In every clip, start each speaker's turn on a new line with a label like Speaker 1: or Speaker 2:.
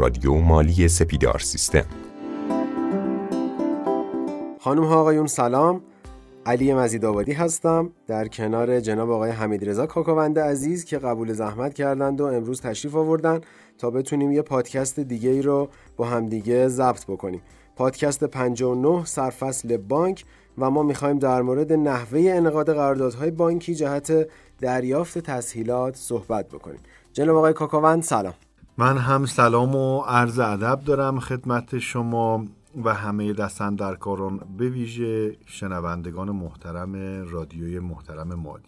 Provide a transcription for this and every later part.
Speaker 1: رادیو مالی سپیدار سیستم.
Speaker 2: خانم ها آقایون سلام. علی مزید آبادی هستم. در کنار جناب آقای حمید رضا کاکاوند عزیز که قبول زحمت کردند و امروز تشریف آوردن تا بتونیم یه پادکست دیگه ای رو با همدیگه ضبط بکنیم. پادکست 59 سرفصل بانک و ما می‌خوایم در مورد نحوه انعقاد قراردادهای بانکی جهت دریافت تسهیلات صحبت بکنیم. جناب آقای کاکاوند سلام.
Speaker 3: من هم سلام و عرض ادب دارم خدمت شما و همه دستندرکاران به ویژه شنوندگان محترم رادیوی محترم مالی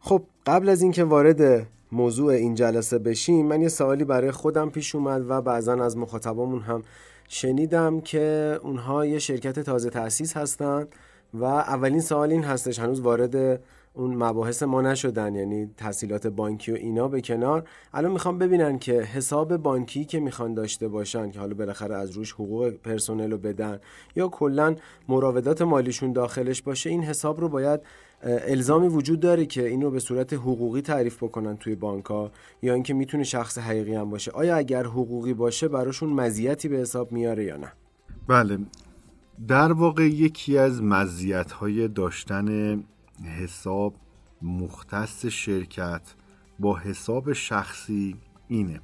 Speaker 2: خب قبل از اینکه وارد موضوع این جلسه بشیم من یه سوالی برای خودم پیش اومد و بعضا از مخاطبامون هم شنیدم که اونها یه شرکت تازه تأسیس هستن و اولین سوال این هستش هنوز وارد اون مباحث ما نشدن یعنی تحصیلات بانکی و اینا به کنار. الان می‌خوام ببینن که حساب بانکی که می‌خوان داشته باشن که حالا بالاخره از روش حقوق پرسنل رو بدن یا کلا مراودات مالیشون داخلش باشه این حساب رو باید الزامی وجود داره که اینو به صورت حقوقی تعریف بکنن توی بانک ها یا اینکه می‌تونه شخص حقیقی هم باشه. آیا اگر حقوقی باشه براشون مزیتی به حساب میاره یا نه؟
Speaker 3: بله. در واقع یکی از مزیت های داشتن حساب مختص شرکت با حساب شخصی اینه.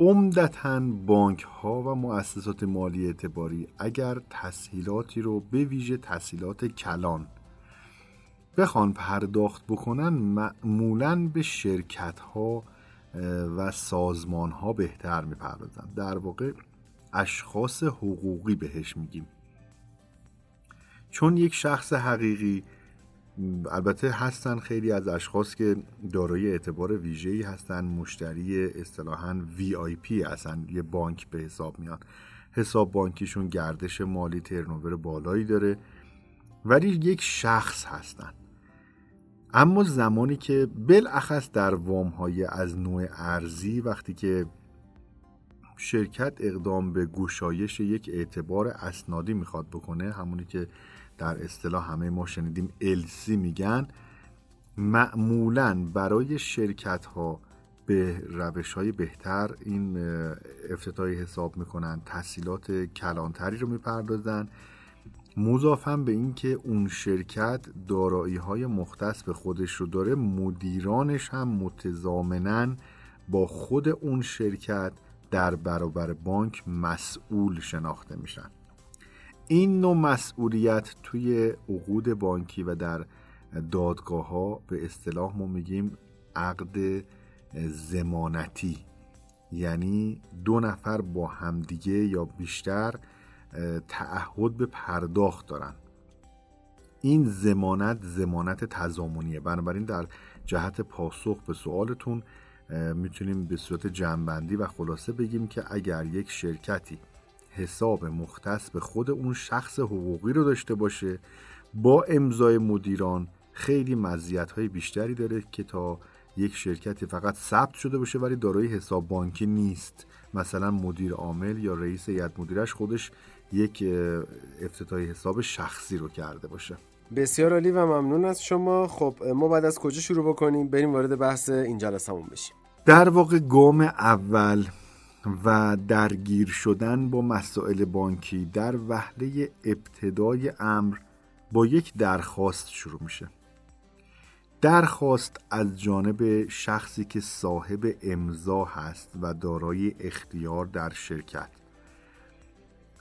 Speaker 3: عمدتا بانک ها و مؤسسات مالی اعتباری اگر تسهیلاتی رو به ویژه تسهیلات کلان بخوان پرداخت بکنن معمولا به شرکت ها و سازمان ها بهتر می‌پردازن. در واقع اشخاص حقوقی بهش میگیم. چون یک شخص حقیقی البته هستن خیلی از اشخاص که دارای اعتبار ویژه‌ای هستن مشتری اصطلاحا وی آی پی هستن یه بانک به حساب میان حساب بانکیشون گردش مالی ترنوور بالایی داره ولی یک شخص هستن. اما زمانی که بالاخص در وام های از نوع ارزی وقتی که شرکت اقدام به گشایش یک اعتبار اسنادی می‌خواد بکنه همونی که در اصطلاح همه ما شنیدیم السی میگن. معمولا برای شرکت ها به روش های بهتر این افتتاحی حساب می‌کنن تحصیلات کلانتری رو می‌پردازن. مضافم به اینکه اون شرکت دارایی های مختص به خودش رو داره مدیرانش هم متضامنا با خود اون شرکت در برابر بانک مسئول شناخته میشن. این نوع مسئولیت توی عقود بانکی و در دادگاه ها به اصطلاح ما میگیم عقد زمانتی. یعنی دو نفر با همدیگه یا بیشتر تعهد به پرداخت دارن. این زمانت زمانت تضامنیه. بنابراین در جهت پاسخ به سوالتون می‌تونیم به صورت جنبندی و خلاصه بگیم که اگر یک شرکتی حساب مختص به خود اون شخص حقوقی رو داشته باشه. با امضای مدیران خیلی مزیت های بیشتری داره که تا یک شرکتی فقط ثبت شده باشه ولی دارای حساب بانکی نیست. مثلا مدیر عامل یا رئیس هیئت مدیرش خودش یک افتتاحی حساب شخصی رو کرده باشه.
Speaker 2: بسیار عالی و ممنون از شما. خب ما بعد از کجا شروع بکنیم؟ بریم وارد بحث این جلسمون بشیم.
Speaker 3: در واقع گام اول و درگیر شدن با مسائل بانکی در وهله ابتدای امر با یک درخواست شروع میشه. درخواست از جانب شخصی که صاحب امضا هست و دارای اختیار در شرکت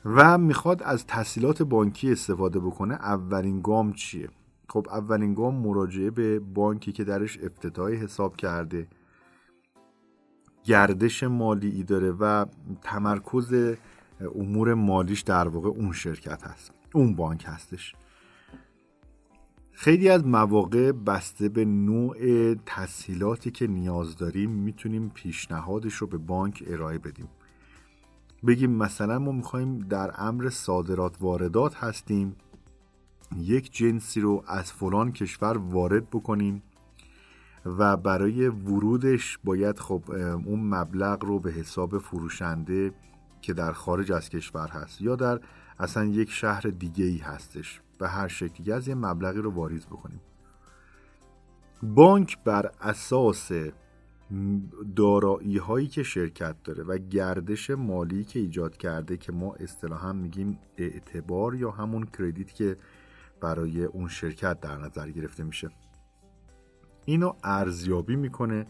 Speaker 3: و می‌خواد از تحصیلات بانکی استفاده بکنه اولین گام چیه؟ خب اولین گام مراجعه به بانکی که درش افتتاحی حساب کرده گردش مالی داره و تمرکز امور مالیش در واقع اون شرکت هست اون بانک هستش. خیلی از مواقع بسته به نوع تسهیلاتی که نیاز داریم می‌تونیم پیشنهادش رو به بانک ارائه بدیم. بگیم مثلا ما می‌خوایم در امر صادرات واردات هستیم یک جنسی رو از فلان کشور وارد بکنیم و برای ورودش باید خب اون مبلغ رو به حساب فروشنده که در خارج از کشور هست یا در اصلا یک شهر دیگه ای هستش به هر شکلی از یه مبلغی رو واریز بکنیم. بانک بر اساس دارایی هایی که شرکت داره و گردش مالی که ایجاد کرده که ما اصطلاحا میگیم اعتبار یا همون کردیت که برای اون شرکت در نظر گرفته میشه. اینو ارزیابی می‌کنه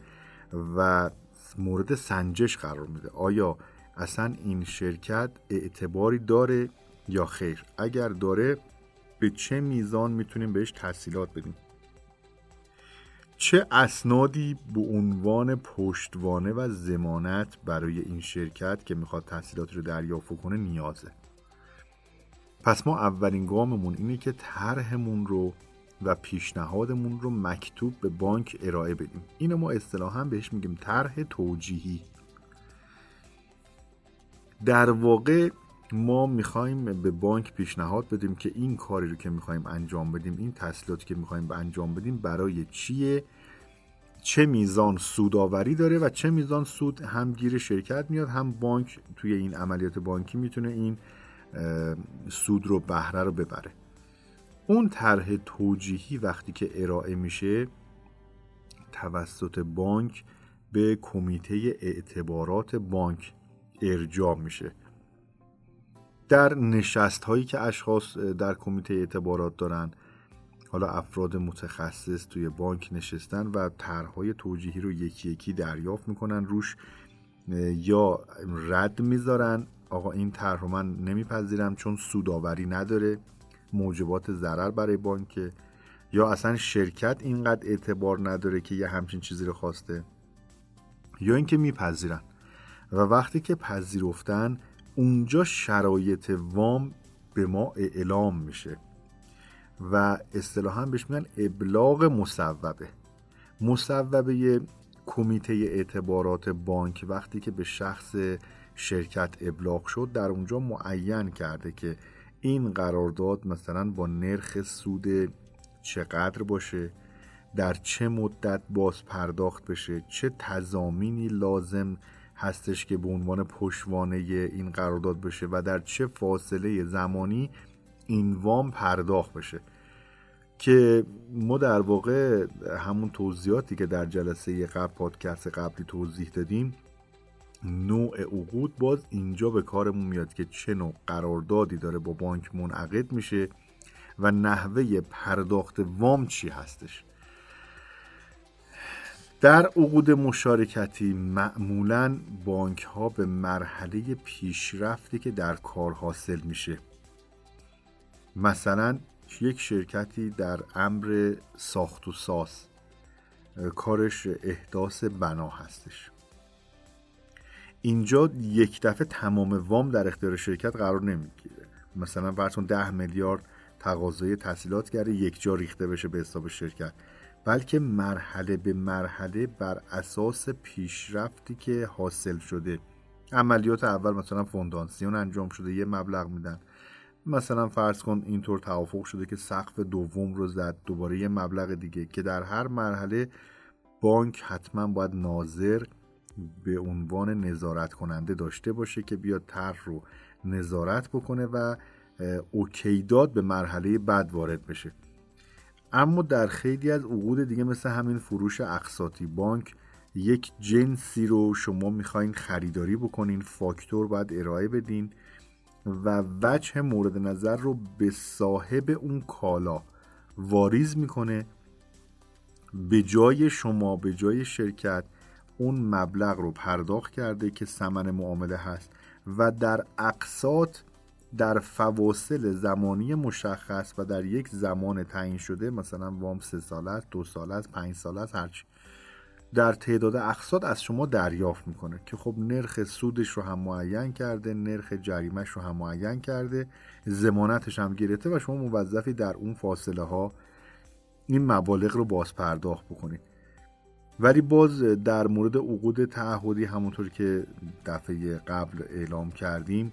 Speaker 3: و مورد سنجش قرار میده. آیا اصلا این شرکت اعتباری داره یا خیر؟ اگر داره به چه میزان می‌تونیم بهش تحصیلات بدیم؟ چه اسنادی به عنوان پشتوانه و زمانت برای این شرکت که می‌خواد تحصیلات رو دریافت کنه نیازه؟ پس ما اولین گاممون اینه که طرحمون رو و پیشنهادمون رو مکتوب به بانک ارائه بدیم. اینو ما اصطلاحا بهش میگیم طرح توجیهی. در واقع ما می‌خوایم به بانک پیشنهاد بدیم که این کاری رو که می‌خوایم انجام بدیم این تحصیلاتی که می‌خوایم به انجام بدیم برای چیه؟ چه میزان سوداوری داره و چه میزان سود هم گیر شرکت میاد؟ هم بانک توی این عملیات بانکی می‌تونه این سود رو بهره رو ببره. اون طرح توجیهی وقتی که ارائه میشه توسط بانک به کمیته اعتبارات بانک ارجاع میشه. در نشست هایی که اشخاص در کمیته اعتبارات دارن حالا افراد متخصص توی بانک نشستن و طرحهای توجیهی رو یکی یکی دریافت می‌کنن روش یا رد می‌ذارن آقا این طرح رو من نمیپذیرم چون سوداوری نداره. موجبات ضرر برای بانک یا اصلا شرکت اینقدر اعتبار نداره که یه همچین چیزی رو خواسته؟ یا اینکه میپذیرن. و وقتی که پذیرفتن اونجا شرایط وام به ما اعلام میشه. و اصطلاحا بهش میگن ابلاغ مصوبه. مصوبه کمیته اعتبارات بانک وقتی که به شخص شرکت ابلاغ شد در اونجا معین کرده که این قرارداد مثلا با نرخ سود چقدر باشه؟ در چه مدت باز پرداخت بشه؟ چه تضامینی لازم هستش که به عنوان پشوانه این قرارداد بشه و در چه فاصله زمانی این وام پرداخت بشه؟ که ما در واقع همون توضیحاتی که در جلسه قبل پادکست قبلی توضیح دادیم نوع عقود باز اینجا به کارمون میاد که چه نوع قراردادی داره با بانک منعقد میشه و نحوه پرداخت وام چی هستش. در عقود مشارکتی معمولا بانک ها به مرحله پیشرفتی که در کار حاصل میشه. مثلا یک شرکتی در امر ساخت و ساز کارش احداث بنا هستش. اینجا یک دفعه تمام وام در اختیار شرکت قرار نمی‌گیره. مثلا فرض 10 میلیارد تقاضای تحصیلات کرده یک جا ریخته بشه به حساب شرکت. بلکه مرحله به مرحله بر اساس پیشرفتی که حاصل شده. عملیات اول مثلا فوندانسیون انجام شده یه مبلغ میدن. مثلا فرض کن اینطور توافق شده که سقف دوم رو زد دوباره یه مبلغ دیگه. که در هر مرحله بانک حتما باید ناظر به عنوان نظارت کننده داشته باشه که بیاد طرح رو نظارت بکنه و اوکی داد به مرحله بعد وارد بشه. اما در خیلی از عقود دیگه مثل همین فروش اقساطی بانک یک جنسی رو شما می‌خواین خریداری بکنین فاکتور باید ارائه بدین و وجه مورد نظر رو به صاحب اون کالا واریز می‌کنه. به جای شما به جای شرکت اون مبلغ رو پرداخت کرده که سمن معامله هست و در اقساط در فواصل زمانی مشخص و در یک زمان تعیین شده مثلا وام سه ساله است دو ساله است پنج ساله است هرچی در تعداد اقساط از شما دریافت می‌کنه که خب نرخ سودش رو هم معین کرده نرخ جریمش رو هم معین کرده زمانتش هم گرفته و شما موظفی در اون فاصله ها این مبالغ رو باز پرداخت بکنید ولی باز در مورد عقود تعهدی همونطور که دفعه قبل اعلام کردیم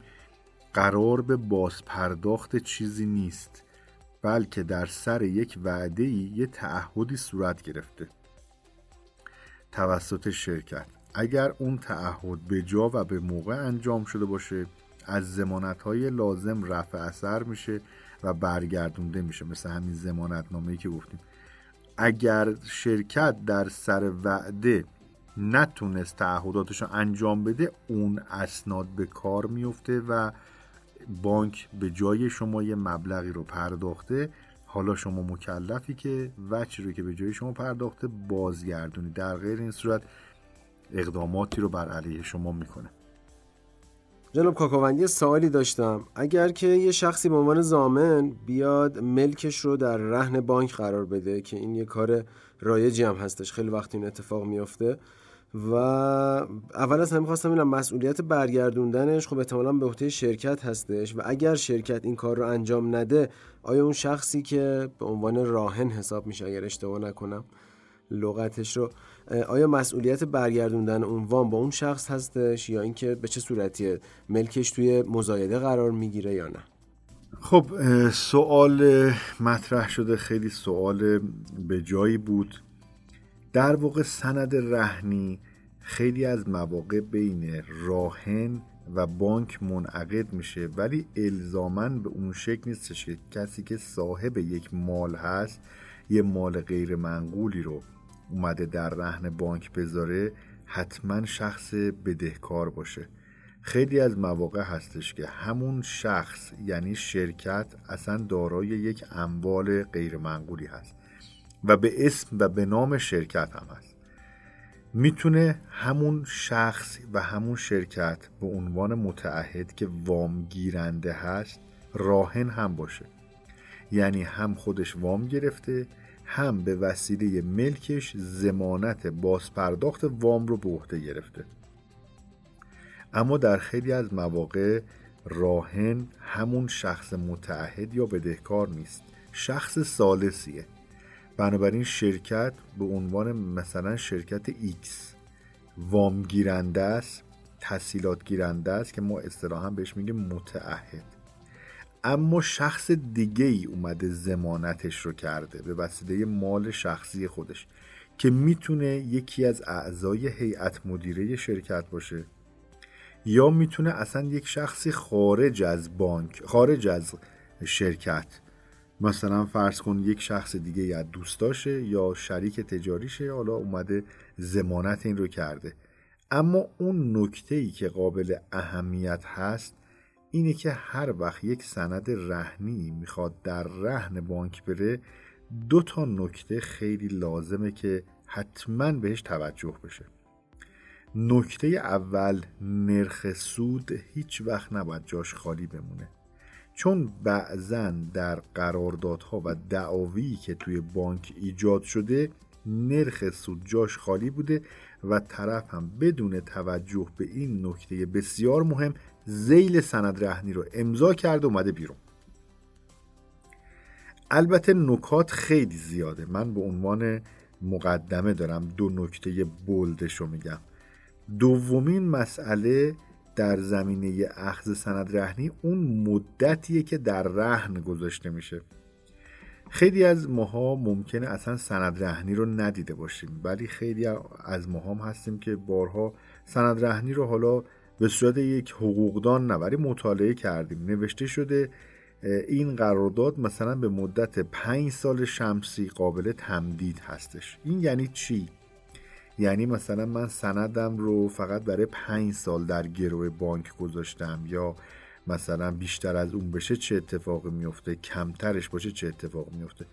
Speaker 3: قرار به باز پرداخت چیزی نیست بلکه در سر یک وعده یه تعهدی صورت گرفته. توسط شرکت. اگر اون تعهد به جا و به موقع انجام شده باشه از زمانت های لازم رفع اثر میشه و برگردونده میشه مثل همین زمانت نامه که گفتیم. اگر شرکت در سر وعده نتونست تعهداتش رو انجام بده اون اسناد به کار میفته و بانک به جای شما یه مبلغی رو پرداخته. حالا شما مکلفی که وچی رو که به جای شما پرداخته بازگردونی. در غیر این صورت اقداماتی رو بر علیه شما می‌کنه.
Speaker 2: جناب کاکاوندی سوالی داشتم. اگر که یه شخصی به عنوان زامن بیاد ملکش رو در رهن بانک قرار بده که این یه کار رایجی هم هستش خیلی وقتی این اتفاق میافته. و اول از همه خواستم اینم مسئولیت برگردوندنش خب احتمالا به عهده شرکت هستش. و اگر شرکت این کار رو انجام نده آیا اون شخصی که به عنوان راهن حساب میشه اگر اشتباه نکنم لغتش رو. آیا مسئولیت برگردوندن وام با اون شخص هستش یا اینکه به چه صورتیه؟ ملکش توی مزایده قرار می‌گیره یا نه؟
Speaker 3: خب سوال مطرح شده خیلی سوال به جایی بود. در واقع سند رهنی خیلی از مواقع بین راهن و بانک منعقد میشه ولی الزامن به اون شکل نیستش که کسی که صاحب یک مال هست یه مال غیر منقولی رو اومده در رهن بانک بذاره حتما شخص بدهکار باشه. خیلی از مواقع هستش که همون شخص یعنی شرکت اصلا دارای یک اموال غیر منقولی هست و به اسم و به نام شرکت هم هست. می‌تونه همون شخص و همون شرکت به عنوان متعهد که وام گیرنده هست راهن هم باشه. یعنی هم خودش وام گرفته هم به وسیله ملکش زمانت بازپرداخت وام رو به عهده گرفته. اما در خیلی از مواقع راهن همون شخص متعهد یا بدهکار نیست. شخص سالسیه بنابراین شرکت به عنوان مثلا شرکت X وام گیرنده است تحصیلات گیرنده است که ما اصطلاحا بهش میگیم متعهد. اما شخص دیگه ای اومده زمانتش رو کرده به وسیله مال شخصی خودش که می‌تونه یکی از اعضای هیئت مدیره شرکت باشه یا می‌تونه اصلا یک شخصی خارج از بانک خارج از شرکت مثلا فرض کن یک شخص دیگه یا دوستاشه یا شریک تجاریشه حالا اومده زمانت این رو کرده. اما اون نکته ای که قابل اهمیت هست اینه که هر وقت یک سند رهنی می‌خواد در رهن بانک بره دو تا نکته خیلی لازمه که حتما بهش توجه بشه. نکته اول نرخ سود هیچ وقت نباید جاش خالی بمونه. چون بعضا در قراردادها و دعاوی که توی بانک ایجاد شده نرخ سود جاش خالی بوده و طرف هم بدون توجه به این نکته بسیار مهم زیل سند رهنی رو امضا کرده اومده بیرون. البته نکات خیلی زیاده. من به عنوان مقدمه دارم دو نکته بولدش رو میگم. دومین مسئله در زمینه اخذ سند رهنی اون مدتیه که در رهن گذاشته میشه. خیلی از ماها ممکنه اصلا سند رهنی رو ندیده باشیم ولی خیلی از ماها هستیم که بارها سند رهنی رو حالا به صورت یک حقوقدان نه مطالعه کردیم. نوشته شده این قرارداد مثلا به مدت پنج سال شمسی قابل تمدید هستش. این یعنی چی؟ یعنی مثلا من سندم رو فقط برای پنج سال در گروه بانک گذاشتم یا مثلا بیشتر از اون بشه چه اتفاقی میفته کمترش باشه چه اتفاقی میفته.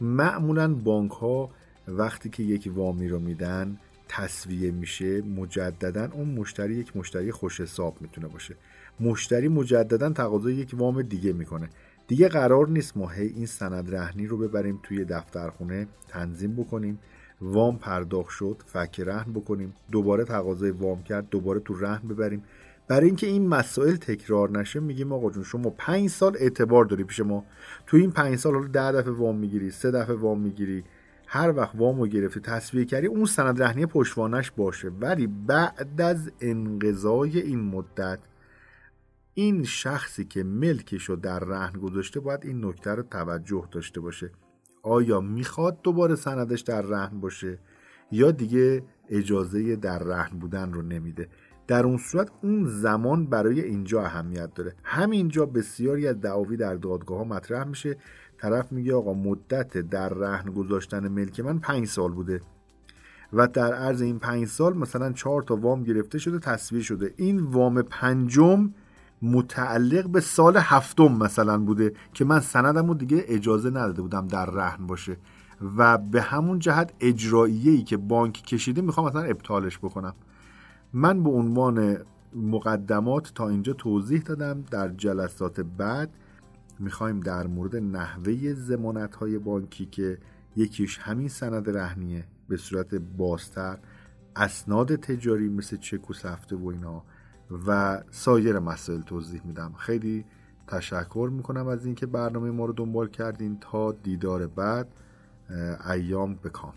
Speaker 3: معمولا بانک ها وقتی که یک وامی رو میدن تصویه میشه مجددا اون مشتری یک مشتری خوش حساب می‌تونه باشه. مشتری مجددا تقاضای یک وام دیگه می‌کنه. دیگه قرار نیست ما هی این سند رهنی رو ببریم توی دفترخونه تنظیم بکنیم وام پرداخت شد فک رهن بکنیم دوباره تقاضای وام کرد دوباره تو رهن ببریم. برای اینکه این مسائل تکرار نشه میگیم آقا جون شما پنج سال اعتبار داری پیش ما. تو این پنج سال حالا ده دفعه وام می‌گیری سه دفعه وام می‌گیری. هر وقت وامو گرفتی تصویه کردی اون سند رهنی پشتوانش باشه. ولی بعد از انقضای این مدت این شخصی که ملکش رو در رهن گذاشته باید این نکته رو توجه داشته باشه. آیا می‌خواد دوباره سندش در رهن باشه یا دیگه اجازه در رهن بودن رو نمیده؟ در اون صورت اون زمان برای اینجا اهمیت داره. همینجا بسیاری از دعاوی در دادگاه ها مطرح میشه. طرف میگه آقا مدت در رهن گذاشتن ملک من پنج سال بوده. و در عرض این پنج سال مثلا چهار تا وام گرفته شده تصویر شده. این وام پنجم متعلق به سال هفتم مثلا بوده که من سندم رو دیگه اجازه نداده بودم در رهن باشه. و به همون جهت اجراییه‌ای که بانک کشیده می‌خوام مثلا ابطالش بکنم. من به عنوان مقدمات تا اینجا توضیح دادم. در جلسات بعد می‌خوایم در مورد نحوه زمانت های بانکی که یکیش همین سند رهنیه به صورت بازتر اسناد تجاری مثل چک و سفته و اینا و سایر مسائل توضیح میدم. خیلی تشکر می‌کنم از اینکه برنامه ما رو دنبال کردین تا دیدار بعد ایام بکام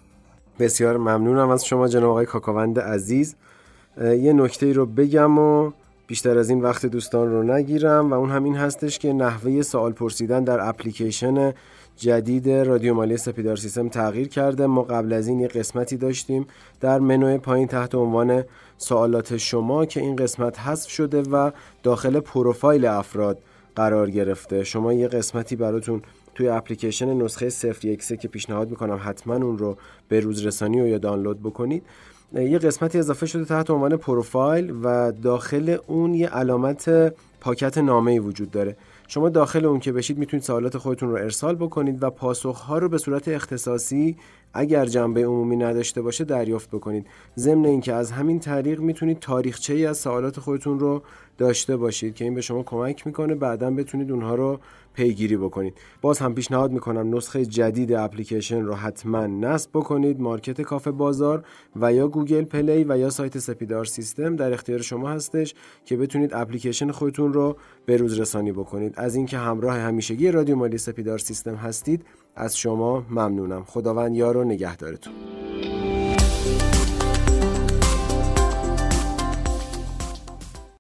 Speaker 2: بسیار ممنونم از شما جناب آقای کاکاوند عزیز. یه نکته رو بگم و بیشتر از این وقت دوستان رو نگیرم و اون همین هستش که نحوه سوال پرسیدن در اپلیکیشن جدید رادیو مالی سپیدار سیستم تغییر کرده. ما قبل از این یه قسمتی داشتیم در منوی پایین تحت عنوان سوالات شما که این قسمت حذف شده و داخل پروفایل افراد قرار گرفته. شما یه قسمتی براتون توی اپلیکیشن نسخه 013 که پیشنهاد می‌کنم حتما اون رو به روز رسانی و یا دانلود بکنید. یه قسمتی اضافه شده تحت عنوان پروفایل و داخل اون یه علامت پاکت نامه ای وجود داره. شما داخل اون که بشید می‌تونید سوالات خودتون رو ارسال بکنید و پاسخها رو به صورت اختصاصی اگر جنبه عمومی نداشته باشه دریافت بکنید. ضمن اینکه از همین طریق می‌تونید تاریخچه ای از سوالات خودتون رو داشته باشید که این به شما کمک می‌کنه بعدا بتونید اونها رو پیگیری بکنید. باز هم پیشنهاد می‌کنم نسخه جدید اپلیکیشن رو حتما نصب بکنید. مارکت کافه بازار و یا Google Play و یا سایت سپیدار سیستم در اختیار شما هستش که بتونید اپلیکیشن خودتون رو به روز رسانی بکنید. از اینکه همراه همیشگی رادیو مالی سپیدار سیستم هستید از شما ممنونم. خداوند یار و نگهدارتون.